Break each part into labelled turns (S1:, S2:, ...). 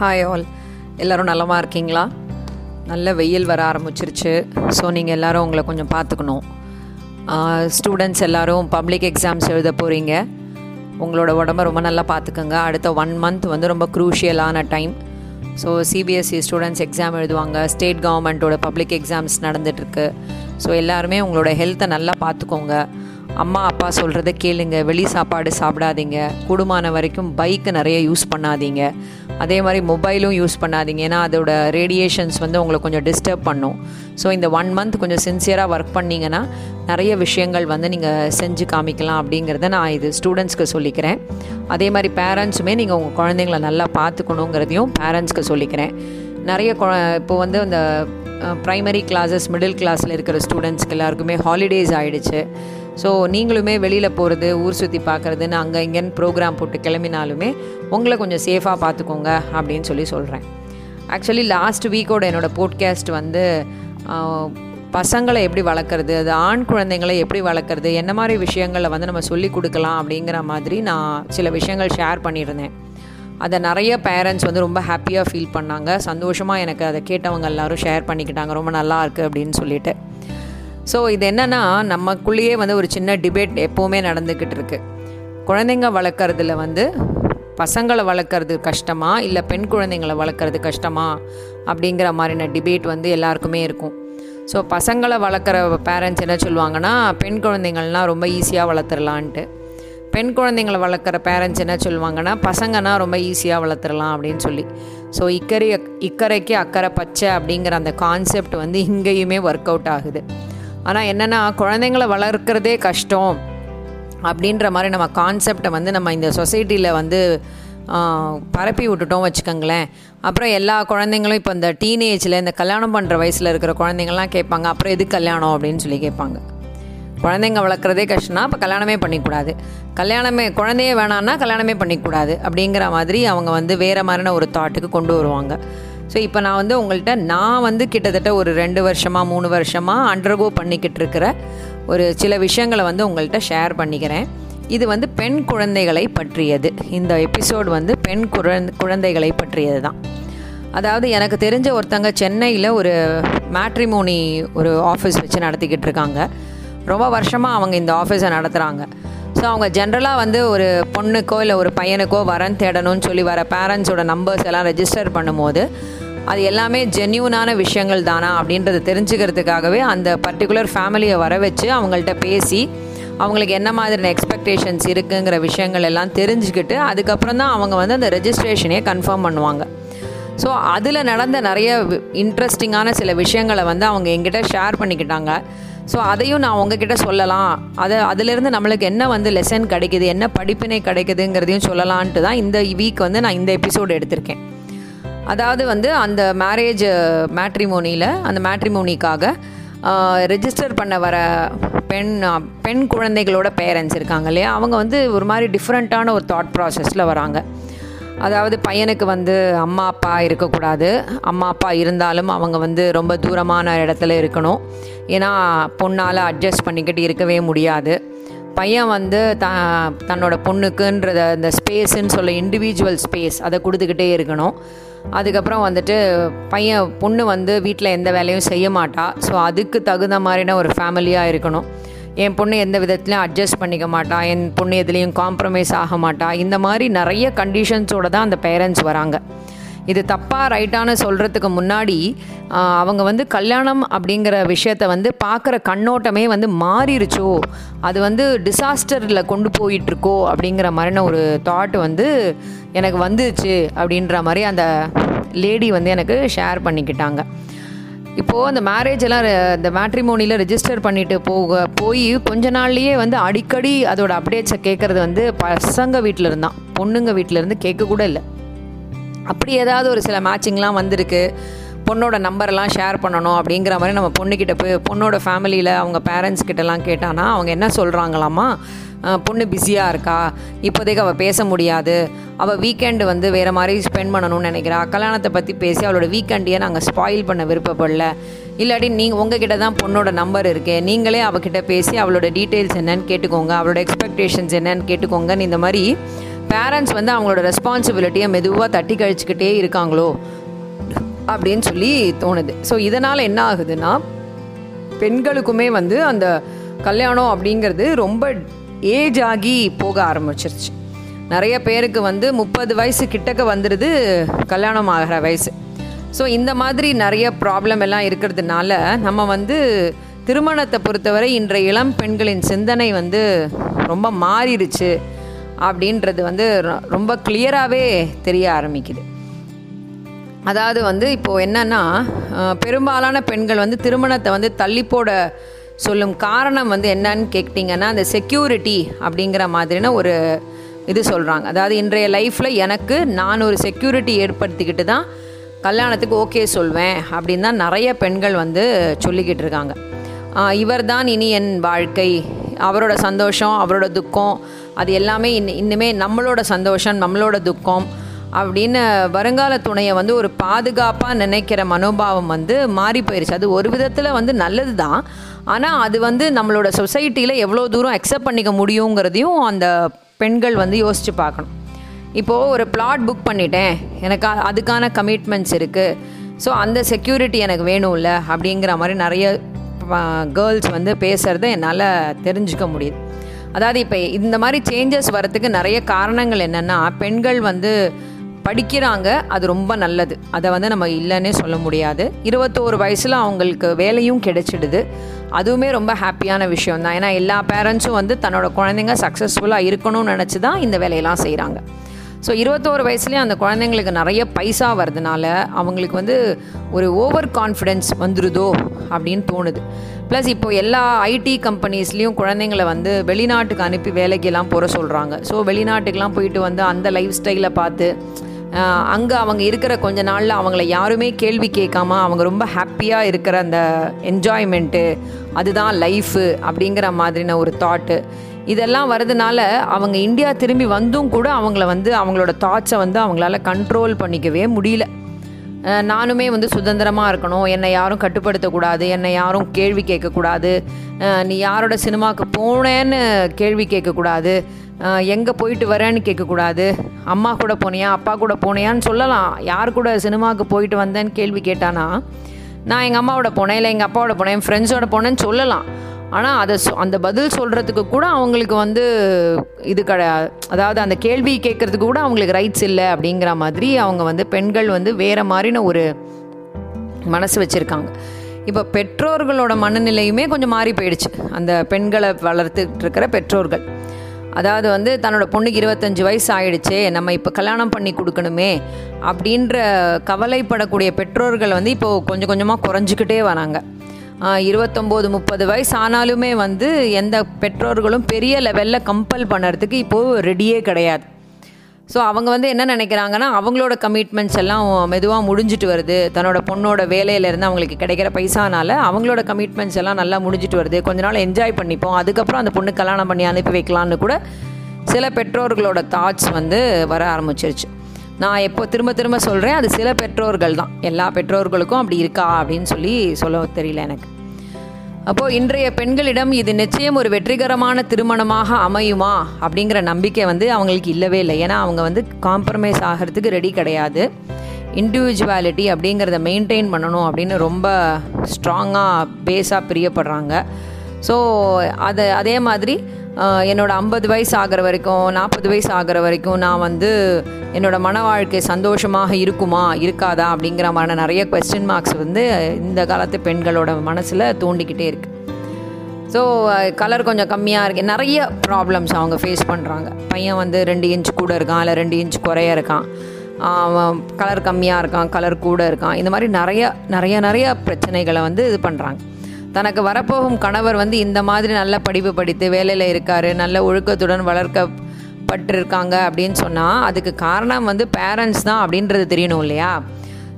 S1: Hi all எல்லோரும் நலமாக இருக்கீங்களா? நல்ல வெயில் வர ஆரம்பிச்சிருச்சு. ஸோ நீங்கள் எல்லோரும் உங்களை கொஞ்சம் பார்த்துக்கணும். ஸ்டூடெண்ட்ஸ் எல்லோரும் பப்ளிக் எக்ஸாம்ஸ் எழுத போகிறீங்க உங்களோட உடம்ப ரொம்ப நல்லா பார்த்துக்கோங்க. அடுத்த ஒன் மந்த் வந்து ரொம்ப க்ரூஷியலான time so CBSE students exam எழுதுவாங்க. ஸ்டேட் கவர்மெண்ட்டோட பப்ளிக் எக்ஸாம்ஸ் நடந்துகிட்ருக்கு ஸோ எல்லாருமே உங்களோட ஹெல்த்தை நல்லா பார்த்துக்கோங்க. அம்மா அப்பா சொல்கிறத கேளுங்க. வெளி சாப்பாடு சாப்பிடாதீங்க. கூடுமான வரைக்கும் பைக்கு நிறைய யூஸ் பண்ணாதீங்க. அதே மாதிரி மொபைலும் யூஸ் பண்ணாதீங்க. ஏன்னா அதோட ரேடியேஷன்ஸ் வந்து உங்களை கொஞ்சம் டிஸ்டர்ப் பண்ணும். ஸோ இந்த ஒன் மந்த் கொஞ்சம் சின்சியராக ஒர்க் பண்ணிங்கன்னா நிறைய விஷயங்கள் வந்து நீங்கள் செஞ்சு காமிக்கலாம் அப்படிங்கிறத நான் இது ஸ்டூடெண்ட்ஸ்க்கு சொல்லிக்கிறேன். அதே மாதிரி பேரண்ட்ஸுமே நீங்கள் உங்கள் குழந்தைங்கள நல்லா பார்த்துக்கணுங்கிறதையும் பேரண்ட்ஸ்க்கு சொல்லிக்கிறேன். நிறைய குழ இப்போ வந்து அந்த ப்ரைமரி கிளாஸஸ் மிடில் கிளாஸில் இருக்கிற ஸ்டூடெண்ட்ஸ்க்கு எல்லாருக்குமே ஹாலிடேஸ் ஆகிடுச்சு ஸோ நீங்களுமே வெளியில் போகிறது ஊர் சுற்றி பார்க்குறதுன்னு அங்கே இங்கேன்னு ப்ரோக்ராம் போட்டு கிளம்பினாலுமே உங்களை கொஞ்சம் சேஃபாக பார்த்துக்கோங்க அப்படின்னு சொல்லி சொல்கிறேன் ஆக்சுவலி லாஸ்ட் வீக்கோட என்னோடய போட்காஸ்ட் வந்து பசங்களை எப்படி வளர்க்குறது அது ஆண் குழந்தைங்களை எப்படி வளர்க்குறது என்ன மாதிரி விஷயங்களை வந்து நம்ம சொல்லி கொடுக்கலாம் அப்படிங்கிற மாதிரி நான் சில விஷயங்கள் ஷேர் பண்ணியிருந்தேன். அதை நிறைய பேரண்ட்ஸ் வந்து ரொம்ப ஹாப்பியாக ஃபீல் பண்ணாங்க. சந்தோஷமாக எனக்கு அதை கேட்டவங்க எல்லோரும் ஷேர் பண்ணிக்கிட்டாங்க. ரொம்ப நல்லா இருக்குது அப்படின்னு சொல்லிட்டு. ஸோ இது என்னென்னா நமக்குள்ளேயே வந்து ஒரு சின்ன டிபேட் எப்போவுமே நடந்துக்கிட்டு இருக்குது குழந்தைங்க வளர்க்குறதுல வந்து பசங்களை வளர்க்குறது கஷ்டமா இல்லை பெண் குழந்தைங்களை வளர்க்குறது கஷ்டமா அப்படிங்கிற மாதிரின டிபேட் வந்து எல்லாருக்குமே இருக்கும். ஸோ பசங்களை வளர்க்குற பேரண்ட்ஸ் என்ன சொல்லுவாங்கன்னா பெண் குழந்தைங்கள்லாம் ரொம்ப ஈஸியாக வளர்த்துடலான்ட்டு பெண் குழந்தைங்களை வளர்க்குற பேரண்ட்ஸ் என்ன சொல்லுவாங்கன்னா பசங்கன்னா ரொம்ப ஈஸியாக வளர்த்துடலாம் அப்படின்னு சொல்லி. ஸோ இக்கரை இக்கரைக்கு அக்கறை பச்சை அப்படிங்கிற அந்த கான்செப்ட் வந்து இங்கேயுமே ஒர்க் அவுட் ஆகுது. ஆனால் என்னென்னா குழந்தைங்கள வளர்க்குறதே கஷ்டம் அப்படின்ற மாதிரி நம்ம கான்செப்டை வந்து நம்ம இந்த சொசைட்டியில் வந்து பரப்பி விட்டுட்டோம் வச்சுக்கோங்களேன். அப்புறம் எல்லா குழந்தைங்களும் இப்போ இந்த டீனேஜில் இந்த கல்யாணம் பண்ணுற வயசில் இருக்கிற குழந்தைங்கள்லாம் கேட்பாங்க அப்புறம் எது கல்யாணம் அப்படின்னு சொல்லி கேட்பாங்க. குழந்தைங்க வளர்க்குறதே கஷ்டம்னா இப்போ கல்யாணமே பண்ணிக்கூடாது. கல்யாணமே குழந்தையே வேணான்னா கல்யாணமே பண்ணிக்கூடாது அப்படிங்கிற மாதிரி அவங்க வந்து வேறு மாதிரின ஒரு தாட்டுக்கு கொண்டு வருவாங்க. ஸோ இப்போ நான் வந்து உங்கள்கிட்ட நான் வந்து கிட்டத்தட்ட ஒரு ரெண்டு வருஷமாக மூணு வருஷமாக அண்டர்கோ பண்ணிக்கிட்டு இருக்கிற ஒரு சில விஷயங்களை வந்து உங்கள்கிட்ட ஷேர் பண்ணிக்கிறேன். இது வந்து பெண் குழந்தைகளை பற்றியது. இந்த எபிசோடு வந்து பெண் குழந்தை குழந்தைகளை பற்றியது தான் அதாவது எனக்கு தெரிஞ்ச ஒருத்தங்க சென்னையில் ஒரு மேட்ரிமோனி ஒரு ஆஃபீஸ் வச்சு நடத்திக்கிட்டு இருக்காங்க. ரொம்ப வருஷமாக அவங்க இந்த ஆஃபீஸை நடத்துகிறாங்க ஸோ அவங்க ஜென்ரலாக வந்து ஒரு பொண்ணுக்கோ இல்லை ஒரு பையனுக்கோ வரன் தேடணும்னு சொல்லி வர பேரண்ட்ஸோட நம்பர்ஸ் எல்லாம் ரெஜிஸ்டர் பண்ணும்போது அது எல்லாமே ஜென்யூனான விஷயங்கள் தானா அப்படின்றத தெரிஞ்சுக்கிறதுக்காகவே அந்த பர்டிகுலர் ஃபேமிலியை வர வச்சு அவங்கள்ட்ட பேசி அவங்களுக்கு என்ன மாதிரியான எக்ஸ்பெக்டேஷன்ஸ் இருக்குங்கிற விஷயங்கள் எல்லாம் தெரிஞ்சுக்கிட்டு அதுக்கப்புறம் தான் அவங்க வந்து அந்த ரெஜிஸ்ட்ரேஷனையே கன்ஃபார்ம் பண்ணுவாங்க. ஸோ அதில் நடந்த நிறைய இன்ட்ரெஸ்டிங்கான சில விஷயங்களை வந்து அவங்க எங்கிட்ட ஷேர் பண்ணிக்கிட்டாங்க. ஸோ அதையும் நான் உங்ககிட்ட சொல்லலாம். அதை அதிலிருந்து நம்மளுக்கு என்ன வந்து லெசன் கிடைக்குது என்ன படிப்பினை கிடைக்குதுங்கிறதையும் சொல்லலான்ட்டு தான் இந்த வீக் வந்து நான் இந்த எபிசோடு எடுத்திருக்கேன். அதாவது வந்து அந்த மேரேஜ் மேட்ரிமோனியில் அந்த மேட்ரிமோனிக்காக ரெஜிஸ்டர் பண்ண வர பெண் பெண் குழந்தைகளோட பேரண்ட்ஸ் இருக்காங்க இல்லையா? அவங்க வந்து ஒரு மாதிரி டிஃப்ரெண்ட்டான ஒரு தாட் ப்ராசஸில் வராங்க. அதாவது பையனுக்கு வந்து அம்மா அப்பா இருக்கக்கூடாது. அம்மா அப்பா இருந்தாலும் அவங்க வந்து ரொம்ப தூரமான இடத்துல இருக்கணும். ஏன்னா பொண்ணால் அட்ஜஸ்ட் பண்ணிக்கிட்டு இருக்கவே முடியாது. பையன் வந்து த தன்னோட பொண்ணுக்குன்றத இந்த ஸ்பேஸுன்னு சொல்ல இண்டிவிஜுவல் ஸ்பேஸ் அதை கொடுத்துக்கிட்டே இருக்கணும். அதுக்கப்புறம் வந்துட்டு பையன் பொண்ணு வந்து வீட்டில் எந்த வேலையும் செய்ய மாட்டா. ஸோ அதுக்கு தகுந்த மாதிரின ஒரு ஃபேமிலியாக இருக்கணும். என் பொண்ணு எந்த விதத்துலையும் அட்ஜஸ்ட் பண்ணிக்க மாட்டா. என் பொண்ணு எதுலேயும் காம்ப்ரமைஸ் ஆக மாட்டா. இந்த மாதிரி நிறைய கண்டிஷன்ஸோடு தான் அந்த பேரண்ட்ஸ் வராங்க. இது தப்பாக ரைட்டானு சொல்கிறதுக்கு முன்னாடி அவங்க வந்து கல்யாணம் அப்படிங்கிற விஷயத்த வந்து பார்க்குற கண்ணோட்டமே வந்து மாறிடுச்சோ அது வந்து டிசாஸ்டரில் கொண்டு போயிட்டுருக்கோ? அப்படிங்கிற மாதிரின ஒரு தாட் வந்து எனக்கு வந்துச்சு அப்படின்ற மாதிரி அந்த லேடி வந்து எனக்கு ஷேர் பண்ணிக்கிட்டாங்க. இப்போது அந்த மேரேஜ் எல்லாம் இந்த மேட்ரிமோனியில் ரெஜிஸ்டர் பண்ணிட்டு போக போய் கொஞ்ச நாள்லேயே வந்து அடிக்கடி அதோட அப்டேட்ஸை கேட்குறது வந்து பசங்க வீட்டில் இருந்தான். பொண்ணுங்க வீட்டில் இருந்து கேட்க கூட இல்லை. அப்படி ஏதாவது ஒரு சில மேட்சிங்லாம் வந்திருக்கு. பொண்ணோட நம்பரெல்லாம் ஷேர் பண்ணணும் அப்படிங்கிற மாதிரி நம்ம பொண்ணுக்கிட்ட போய் பொண்ணோட ஃபேமிலியில் அவங்க பேரண்ட்ஸ் கிட்டலாம் கேட்டானா அவங்க என்ன சொல்கிறாங்களாமா பொண்ணு பிஸியாக இருக்கா? இப்போதைக்கு அவள் பேச முடியாது. அவள் வீக்கெண்டு வந்து வேறு மாதிரி ஸ்பெண்ட் பண்ணணும்னு நினைக்கிறா. கல்யாணத்தை பற்றி பேசி அவளோட வீக்கெண்டையே நாங்கள் ஸ்பாயில் பண்ண விருப்பப்படல. இல்லாட்டி நீங்கள் உங்ககிட்ட தான் பொண்ணோட நம்பர் இருக்கே. நீங்களே அவகிட்ட பேசி அவளோட டீட்டெயில்ஸ் என்னன்னு கேட்டுக்கோங்க. அவளோட எக்ஸ்பெக்டேஷன்ஸ் என்னன்னு கேட்டுக்கோங்கன்னு இந்த மாதிரி பேரண்ட்ஸ் வந்து அவங்களோட ரெஸ்பான்சிபிலிட்டியை மெதுவாக தட்டி கழிச்சுக்கிட்டே இருக்காங்களோ அப்படின்னு சொல்லி தோணுது. ஸோ இதனால் என்ன ஆகுதுன்னா பெண்களுக்குமே வந்து அந்த கல்யாணம் அப்படிங்கிறது ரொம்ப ஏஜ் ஆகி போக ஆரம்பிச்சிருச்சு. நிறைய பேருக்கு வந்து முப்பது வயசு கிட்டக்க வந்துடுது கல்யாணம் ஆகிற வயசு. ஸோ இந்த மாதிரி நிறைய ப்ராப்ளம் எல்லாம் இருக்கிறதுனால நம்ம வந்து திருமணத்தை பொறுத்தவரை இன்றைய இளம் பெண்களின் சிந்தனை வந்து ரொம்ப மாறிடுச்சு. அப்படின்றது வந்து ரொ- ரொம்ப கிளியராகவே தெரிய ஆரம்பிக்குது. அதாவது வந்து இப்போது என்னன்னா பெரும்பாலான பெண்கள் வந்து திருமணத்தை வந்து தள்ளி போட சொல்லும் காரணம் வந்து என்னன்னு கேட்டிங்கன்னா அந்த செக்யூரிட்டி அப்படிங்கிற மாதிரின ஒரு இது சொல்கிறாங்க அதாவது இன்றைய லைஃப்பில் எனக்கு நான் ஒரு செக்யூரிட்டி ஏற்படுத்திக்கிட்டு தான் கல்யாணத்துக்கு ஓகே சொல்வேன் அப்படின்னு தான் நிறைய பெண்கள் வந்து சொல்லிக்கிட்டு இருக்காங்க. இவர் தான் இனி என் வாழ்க்கை. அவரோட சந்தோஷம் அவரோட துக்கம் அது எல்லாமே இன் இன்னுமே நம்மளோட சந்தோஷம் நம்மளோட துக்கம் அப்படின்னு வருங்கால துணையை வந்து ஒரு பாதுகாப்பாக நினைக்கிற மனோபாவம் வந்து மாறி போயிருச்சு. அது ஒரு விதத்தில் வந்து நல்லது தான் ஆனால் அது வந்து நம்மளோட சொசைட்டியில் எவ்வளோ தூரம் அக்செப்ட் பண்ணிக்க முடியுங்கிறதையும் அந்த பெண்கள் வந்து யோசித்து பார்க்கணும். இப்போது ஒரு பிளாட் புக் பண்ணிட்டேன். எனக்கு அதுக்கான கமிட்மெண்ட்ஸ் இருக்குது ஸோ அந்த செக்யூரிட்டி எனக்கு வேணும்ல அப்படிங்கிற மாதிரி நிறைய கேர்ள்ஸ் வந்து பேசுகிறத என்னால் தெரிஞ்சுக்க முடியுது. அதாவது இப்போ இந்த மாதிரி சேஞ்சஸ் வரத்துக்கு நிறைய காரணங்கள் என்னென்னா பெண்கள் வந்து படிக்கிறாங்க அது ரொம்ப நல்லது. அதை வந்து நம்ம இல்லைன்னே சொல்ல முடியாது. இருபத்தோரு வயசில் அவங்களுக்கு வேலையும் கிடைச்சிடுது. அதுவுமே ரொம்ப ஹாப்பியான விஷயம் தான் ஏன்னா எல்லா பேரண்ட்ஸும் வந்து தன்னோட குழந்தைங்க சக்ஸஸ்ஃபுல்லாக இருக்கணும்னு நினச்சி தான் இந்த வேலையெல்லாம் செய்கிறாங்க ஸோ இருபத்தோரு வயசுலேயே அந்த குழந்தைங்களுக்கு நிறைய பைசா வர்றதுனால அவங்களுக்கு வந்து ஒரு ஓவர் கான்ஃபிடென்ஸ் வந்துருதோ அப்படின்னு தோணுது. ப்ளஸ் இப்போ எல்லா ஐடி கம்பெனிஸ்லேயும் குழந்தைங்களை வந்து வெளிநாட்டுக்கு அனுப்பி வேலைக்கெல்லாம் போகிற சொல்கிறாங்க ஸோ வெளிநாட்டுக்கெலாம் போயிட்டு வந்து அந்த லைஃப் ஸ்டைலை பார்த்து அங்கே அவங்க இருக்கிற கொஞ்ச நாளில் அவங்கள யாருமே கேள்வி கேட்காம அவங்க ரொம்ப ஹாப்பியாக இருக்கிற அந்த என்ஜாய்மெண்ட்டு அதுதான் லைஃபு அப்படிங்கிற மாதிரின ஒரு தாட்டு இதெல்லாம் வரதுனால அவங்க இந்தியா திரும்பி வந்தும் கூட அவங்கள வந்து அவங்களோட தாட்ஸை வந்து அவங்களால கண்ட்ரோல் பண்ணிக்கவே முடியல. நானுமே வந்து சுதந்திரமாக இருக்கணும். என்னை யாரும் கட்டுப்படுத்தக்கூடாது. என்னை யாரும் கேள்வி கேட்கக்கூடாது. நீ யாரோட சினிமாவுக்கு போனேன்னு கேள்வி கேட்கக்கூடாது. எங்கே போயிட்டு வரேன்னு கேட்கக்கூடாது. அம்மா கூட போனியா? அப்பா கூட போனியான்னு சொல்லலாம். யார் கூட சினிமாவுக்கு போயிட்டு வந்தேன்னு கேள்வி கேட்டானா? நான் எங்கள் அம்மாவோட போனேன். இல்லை எங்கள் அப்பாவோட போனேன். என் ஃப்ரெண்ட்ஸோட போனேன்னு சொல்லலாம். ஆனால் அதை சொ- அந்த பதில் சொல்கிறதுக்கு கூட அவங்களுக்கு வந்து இது கிடையாது அதாவது அந்த கேள்வி கேட்கறதுக்கு கூட அவங்களுக்கு ரைட்ஸ் இல்லை அப்படிங்கிற மாதிரி அவங்க வந்து பெண்கள் வந்து வேறு மாதிரின ஒரு மனசு வச்சுருக்காங்க. இப்போ பெற்றோர்களோட மனநிலையுமே கொஞ்சம் மாறி போயிடுச்சு. அந்த பெண்களை வளர்த்துட்டு இருக்கிற பெற்றோர்கள். அதாவது வந்து தன்னோட பொண்ணுக்கு இருபத்தஞ்சி வயசு ஆயிடுச்சே நம்ம இப்போ கல்யாணம் பண்ணி கொடுக்கணுமே அப்படின்ற கவலைப்படக்கூடிய பெற்றோர்கள் வந்து இப்போது கொஞ்சம் கொஞ்சமாக குறைஞ்சிக்கிட்டே வராங்க. இருபத்தொம்போது முப்பது வயசு ஆனாலுமே வந்து எந்த பெற்றோர்களும் பெரிய லெவலில் கம்பல் பண்ணுறதுக்கு இப்போது ரெடியே கிடையாது. ஸோ அவங்க வந்து என்ன நினைக்கிறாங்கன்னா அவங்களோட கமிட்மெண்ட்ஸ் எல்லாம் மெதுவாக முடிஞ்சிட்டு வருது. தன்னோட பொண்ணோட வேலையிலேருந்து அவங்களுக்கு கிடைக்கிற பைசானால அவங்களோட கமிட்மெண்ட்ஸ் எல்லாம் நல்லா முடிஞ்சிட்டு வருது. கொஞ்ச நாள் என்ஜாய் பண்ணிப்போம். அதுக்கப்புறம் அந்த பொண்ணு கல்யாணம் பண்ணி அனுப்பி வைக்கலான்னு கூட சில பெற்றோர்களோட தாட்ஸ் வந்து வர ஆரம்பிச்சிருச்சு. நான் எப்போ திரும்ப திரும்ப சொல்கிறேன் அது சில பெற்றோர்கள் தான். எல்லா பெற்றோர்களுக்கும் அப்படி இருக்கா அப்படின்னு சொல்லி சொல்ல தெரியல எனக்கு. அப்போது இன்றைய பெண்களிடம் இது நிச்சயம் ஒரு வெற்றிகரமான திருமணமாக அமையுமா அப்படிங்கிற நம்பிக்கை வந்து அவங்களுக்கு இல்லவே இல்லை. ஏன்னா அவங்க வந்து காம்ப்ரமைஸ் ஆகிறதுக்கு ரெடி கிடையாது. இண்டிவிஜுவாலிட்டி அப்படிங்கிறத மெயின்டைன் பண்ணணும் அப்படின்னு ரொம்ப ஸ்ட்ராங்காக பேஸாக பிரியப்படுறாங்க. ஸோ அது அதே மாதிரி என்னோடய என்னோட ஐம்பது வயசு ஆகிற வரைக்கும் நாற்பது வயசு ஆகிற வரைக்கும் நான் வந்து என்னோட மன வாழ்க்கை சந்தோஷமாக இருக்குமா இருக்காதா அப்படிங்கிற மாதிரி நிறைய கொஸ்டின் மார்க்ஸ் வந்து இந்த காலத்து பெண்களோட மனசில் தூண்டிக்கிட்டே இருக்குது ஸோ கலர் கொஞ்சம் கம்மியாக இருக்கு. நிறைய ப்ராப்ளம்ஸ் அவங்க ஃபேஸ் பண்ணுறாங்க பையன் வந்து ரெண்டு இன்ச் கூட இருக்கான் இல்லை ரெண்டு இன்ச் குறைய இருக்கான். கலர் கம்மியாக இருக்கான் கலர் கூட இருக்கான். இந்த மாதிரி நிறைய நிறைய நிறைய பிரச்சனைகளை வந்து இது பண்ணுறாங்க தனக்கு வரப்போகும் கணவர் வந்து இந்த மாதிரி நல்ல படிப்பு படித்து வேலையில் இருக்காரு நல்ல ஒழுக்கத்துடன் வளர்க்கப்பட்டிருக்காங்க அப்படின்னு சொன்னால் அதுக்கு காரணம் வந்து பேரண்ட்ஸ் தான் அப்படின்றது தெரியணும் இல்லையா?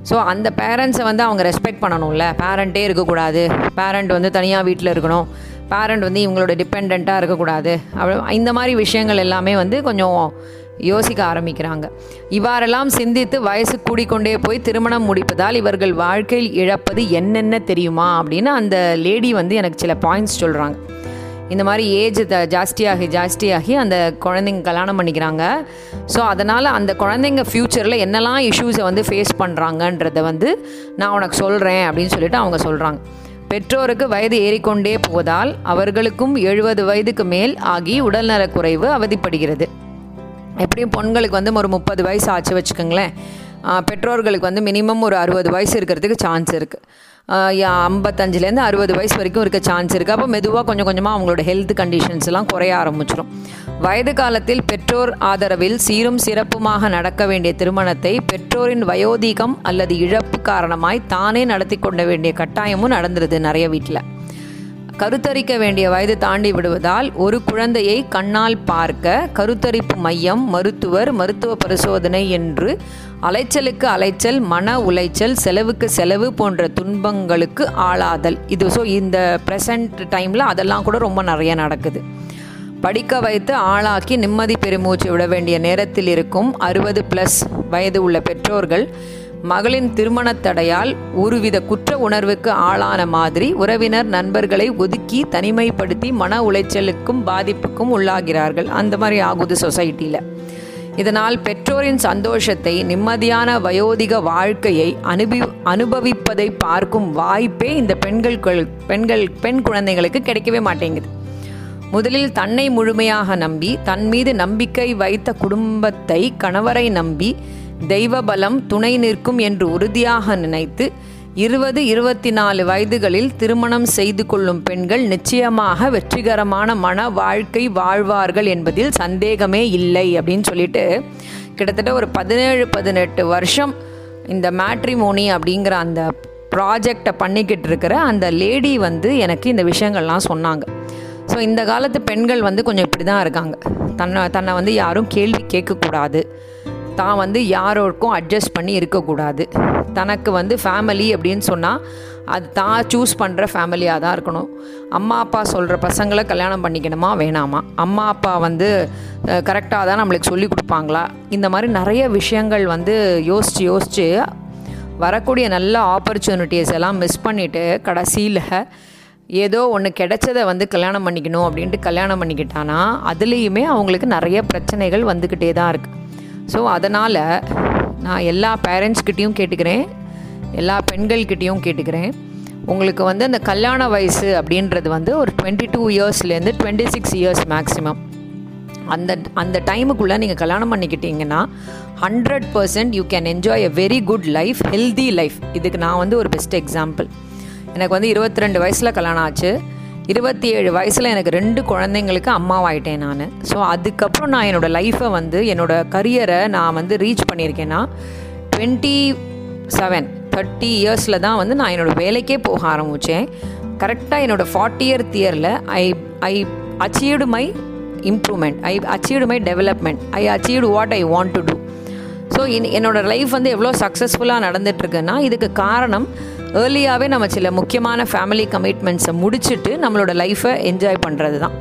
S1: ஸோ அந்த பேரண்ட்ஸை வந்து அவங்க ரெஸ்பெக்ட் பண்ணணும்ல. பேரண்ட்டே இருக்கக்கூடாது. பேரண்ட் வந்து தனியாக வீட்டில் இருக்கணும். பேரண்ட் வந்து இவங்களோட டிபெண்ட்டாக இருக்கக்கூடாது. அப்படி இந்த மாதிரி விஷயங்கள் எல்லாமே வந்து கொஞ்சம் யோசிக்க ஆரம்பிக்கிறாங்க. இவ்வாறெல்லாம் சிந்தித்து வயசு கூடிக்கொண்டே போய் திருமணம் முடிப்பதால் இவர்கள் வாழ்க்கையில் இழப்பது என்னென்ன தெரியுமா? அப்படின்னு அந்த லேடி வந்து எனக்கு சில பாயிண்ட்ஸ் சொல்கிறாங்க இந்த மாதிரி ஏஜ் ஜாஸ்தியாகி ஜாஸ்தியாகி அந்த குழந்தைங்க கல்யாணம் பண்ணிக்கிறாங்க. ஸோ அதனால் அந்த குழந்தைங்க ஃப்யூச்சரில் என்னெல்லாம் இஷ்யூஸை வந்து ஃபேஸ் பண்ணுறாங்கன்றத வந்து நான் உனக்கு சொல்கிறேன் அப்படின்னு சொல்லிட்டு அவங்க சொல்கிறாங்க பெற்றோருக்கு வயது ஏறிக்கொண்டே போவதால் அவர்களுக்கும் எழுபது வயதுக்கு மேல் ஆகி உடல்நலக்குறைவு அவதிப்படுகிறது. எப்படியும் பொண்களுக்கு வந்து ஒரு முப்பது வயசு ஆச்சு வச்சுக்கோங்களேன். பெற்றோர்களுக்கு வந்து மினிமம் ஒரு அறுபது வயசு இருக்கிறதுக்கு சான்ஸ் இருக்குது ஐம்பத்தஞ்சிலேருந்து அறுபது வயசு வரைக்கும் இருக்க சான்ஸ் இருக்குது அப்போ மெதுவாக கொஞ்சம் கொஞ்சமாக அவங்களோட ஹெல்த் கண்டிஷன்ஸ் எல்லாம் குறைய ஆரம்பிச்சிடும் வயது காலத்தில் பெற்றோர் ஆதரவில் சீரும் சிறப்புமாக நடக்க வேண்டிய திருமணத்தை பெற்றோரின் வயோதிகம் அல்லது இழப்பு காரணமாய் தானே நடத்தி கொண்ட வேண்டிய கட்டாயமும் நடந்துருது நிறைய வீட்டில் கருத்தரிக்க வேண்டிய வயது தாண்டி விடுவதால் ஒரு குழந்தையை கண்ணால் பார்க்க கருத்தரிப்பு மையம் மருத்துவர் மருத்துவ பரிசோதனை என்று அலைச்சலுக்கு அலைச்சல் மன உளைச்சல் செலவுக்கு செலவு போன்ற துன்பங்களுக்கு ஆளாதல். இது ஸோ இந்த ப்ரெசண்ட் டைமில் அதெல்லாம் கூட ரொம்ப நிறைய நடக்குது. படிக்க வைத்து ஆளாக்கி நிம்மதி பெருமூச்சு விட வேண்டிய நேரத்தில் இருக்கும் அறுபது ப்ளஸ் வயது உள்ள பெற்றோர்கள் மகளின் திருமணத் தடையால் ஒருவித குற்ற உணர்வுக்கு ஆளான மாதிரி உறவினர் நண்பர்களை ஒதுக்கி தனிமைப்படுத்தி மன உளைச்சலுக்கும் பாதிப்புக்கும் உள்ளாகிறார்கள். அந்த மாதிரி ஆகுது சொசைட்டியில் இதனால் பெற்றோரின் சந்தோஷத்தை நிம்மதியான வயோதிக வாழ்க்கையை அனுபவி அனுபவிப்பதை பார்க்கும் வாய்ப்பே இந்த பெண்கள் பெண்கள் பெண் குழந்தைகளுக்கு கிடைக்கவே மாட்டேங்குது. முதலில் தன்னை முழுமையாக நம்பி தன் மீது நம்பிக்கை வைத்த குடும்பத்தை கணவரை நம்பி தெய்வ பலம் துணை நிற்கும் என்று உறுதியாக நினைத்து இருபது இருபத்தி நாலு வயதுகளில் திருமணம் செய்து கொள்ளும் பெண்கள் நிச்சயமாக வெற்றிகரமான மன வாழ்க்கை வாழ்வார்கள் என்பதில் சந்தேகமே இல்லை அப்படின்னு சொல்லிட்டு கிட்டத்தட்ட ஒரு பதினேழு பதினெட்டு வருஷம் இந்த மேட்ரிமோனி அப்படிங்கிற அந்த ப்ராஜெக்டை பண்ணிக்கிட்டு இருக்கிற அந்த லேடி வந்து எனக்கு இந்த விஷயங்கள்லாம் சொன்னாங்க. ஸோ இந்த காலத்து பெண்கள் வந்து கொஞ்சம் இப்படி தான் இருக்காங்க. தன்னை தன்னை வந்து யாரும் கேள்வி கேட்கக்கூடாது. தான் வந்து யாரோருக்கும் அட்ஜஸ்ட் பண்ணி இருக்கக்கூடாது. தனக்கு வந்து ஃபேமிலி அப்படின்னு சொன்னால் அது தான் சூஸ் பண்ணுற ஃபேமிலியாக தான் இருக்கணும். அம்மா அப்பா சொல்கிற பசங்களை கல்யாணம் பண்ணிக்கணுமா வேணாமா? அம்மா அப்பா வந்து கரெக்டாக தான் நம்மளுக்கு சொல்லி கொடுப்பாங்களா? இந்த மாதிரி நிறைய விஷயங்கள் வந்து யோசித்து யோசித்து வரக்கூடிய நல்ல ஆப்பர்ச்சுனிட்டிஸ் எல்லாம் மிஸ் பண்ணிவிட்டு கடைசியில் ஏதோ ஒன்று கிடைச்சதை வந்து கல்யாணம் பண்ணிக்கணும் அப்படின்ட்டு கல்யாணம் பண்ணிக்கிட்டானா அதுலேயுமே அவங்களுக்கு நிறைய பிரச்சனைகள் வந்துக்கிட்டே தான் இருக்குது ஸோ அதனால் நான் எல்லா பேரண்ட்ஸ்கிட்டேயும் கேட்டுக்கிறேன். எல்லா பெண்கள்கிட்டேயும் கேட்டுக்கிறேன். உங்களுக்கு வந்து அந்த கல்யாண வயசு அப்படின்றது வந்து ஒரு டுவெண்ட்டி டூ இயர்ஸ்லேருந்து டுவெண்ட்டி சிக்ஸ் இயர்ஸ் மேக்ஸிமம் அந்த அந்த டைமுக்குள்ளே நீங்கள் கல்யாணம் பண்ணிக்கிட்டீங்கன்னா hundred percent you can enjoy a very good life healthy life இதுக்கு நான் வந்து ஒரு பெஸ்ட் எக்ஸாம்பிள் எனக்கு வந்து இருபத்தி ரெண்டு வயசில் கல்யாணம் ஆச்சு. இருபத்தி ஏழு வயசில் எனக்கு ரெண்டு குழந்தைங்களுக்கு அம்மாவாயிட்டேன் நான். ஸோ அதுக்கப்புறம் நான் என்னோடய லைஃப்பை வந்து என்னோடய கரியரை நான் வந்து ரீச் பண்ணியிருக்கேன்னா டுவெண்ட்டி செவன் தேர்ட்டி இயர்ஸில் தான் வந்து நான் என்னோடய வேலைக்கே போக ஆரம்பித்தேன் கரெக்டாக என்னோடய ஃபார்ட்டி இயர்த் இயரில் I I achieved my improvement I achieved my development I achieved what I want to do so என் என்னோடய லைஃப் வந்து எவ்வளோ சக்ஸஸ்ஃபுல்லாக நடந்துகிட்ருக்குன்னா இதுக்கு காரணம் ஏர்லியாகவே நம்ம சில முக்கியமான ஃபேமிலி கமிட்மெண்ட்ஸை முடிச்சுட்டு நம்மளோட லைஃப்பை என்ஜாய் பண்ணுறது தான்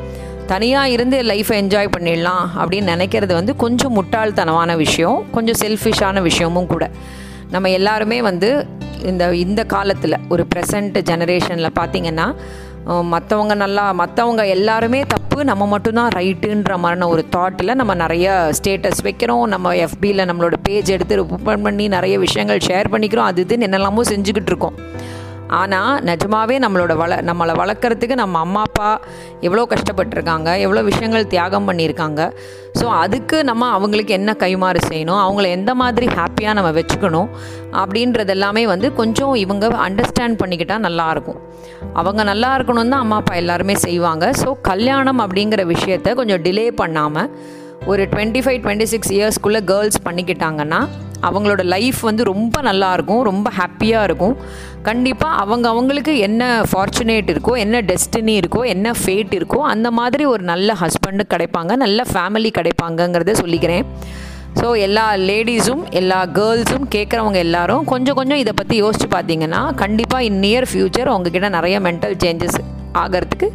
S1: தனியாக இருந்து லைஃப்பை என்ஜாய் பண்ணிடலாம் அப்படின்னு நினைக்கிறது வந்து கொஞ்சம் முட்டாள்தனமான விஷயம் கொஞ்சம் செல்ஃபிஷான விஷயமும் கூட. நம்ம எல்லாருமே வந்து இந்த இந்த காலத்தில் ஒரு ப்ரெசண்ட் ஜெனரேஷனில் பார்த்திங்கன்னா மற்றவங்க நல்லா மற்றவங்க எல்லாருமே தப்பு நம்ம மட்டும்தான் ரைட்டுன்ற மாதிரின ஒரு தாட்டில் நம்ம நிறைய ஸ்டேட்டஸ் வைக்கிறோம். நம்ம எஃபியில் நம்மளோட பேஜ் எடுத்து ஓப்பன் பண்ணி நிறைய விஷயங்கள் ஷேர் பண்ணிக்கிறோம். அது இதுன்னு என்னெல்லாமோ செஞ்சுக்கிட்டு இருக்கோம். ஆனால் நிஜமாவே நம்மளோட வள நம்மளை வளர்க்குறதுக்கு நம்ம அம்மா அப்பா எவ்வளோ கஷ்டப்பட்டிருக்காங்க எவ்வளோ விஷயங்கள் தியாகம் பண்ணியிருக்காங்க. ஸோ அதுக்கு நம்ம அவங்களுக்கு என்ன கைமாறு செய்யணும் அவங்கள எந்த மாதிரி ஹாப்பியாக நம்ம வச்சுக்கணும் அப்படின்றது எல்லாமே வந்து கொஞ்சம் இவங்க அண்டர்ஸ்டாண்ட் பண்ணிக்கிட்டால் நல்லாயிருக்கும் அவங்க நல்லா இருக்கணும் தான் அம்மா அப்பா எல்லாருமே செய்வாங்க. ஸோ கல்யாணம் அப்படிங்கிற விஷயத்த கொஞ்சம் டிலே பண்ணாமல் ஒரு டுவெண்ட்டி ஃபைவ் டுவெண்ட்டி சிக்ஸ் இயர்ஸ்க்குள்ளே கேர்ள்ஸ் பண்ணிக்கிட்டாங்கன்னா அவங்களோட லைஃப் வந்து ரொம்ப நல்லாயிருக்கும் ரொம்ப ஹாப்பியாக இருக்கும். கண்டிப்பாக அவங்க அவங்களுக்கு என்ன ஃபார்ச்சுனேட் இருக்கோ என்ன டெஸ்டினி இருக்கோ என்ன ஃபேட் இருக்கோ அந்த மாதிரி ஒரு நல்ல ஹஸ்பண்டு கிடைப்பாங்க நல்ல ஃபேமிலி கிடைப்பாங்கங்கிறத சொல்லிக்கிறேன். ஸோ எல்லா லேடிஸும் எல்லா கேர்ள்ஸும் கேட்குறவங்க எல்லாரும் கொஞ்சம் கொஞ்சம் இதை பற்றி யோசிச்சு பார்த்தீங்கன்னா கண்டிப்பாக இன் நியர் ஃப்யூச்சர் உங்ககிட்ட நிறைய மென்டல் சேஞ்சஸ் ஆகிறதுக்கு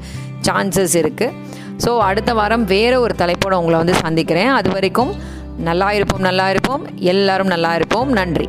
S1: சான்சஸ் இருக்குது ஸோ அடுத்த வாரம் வேறு ஒரு தலைப்போடு உங்களை வந்து சந்திக்கிறேன். அது வரைக்கும் நல்லா இருப்போம் நல்லா இருப்போம். எல்லாரும் நல்லா இருப்போம். நன்றி.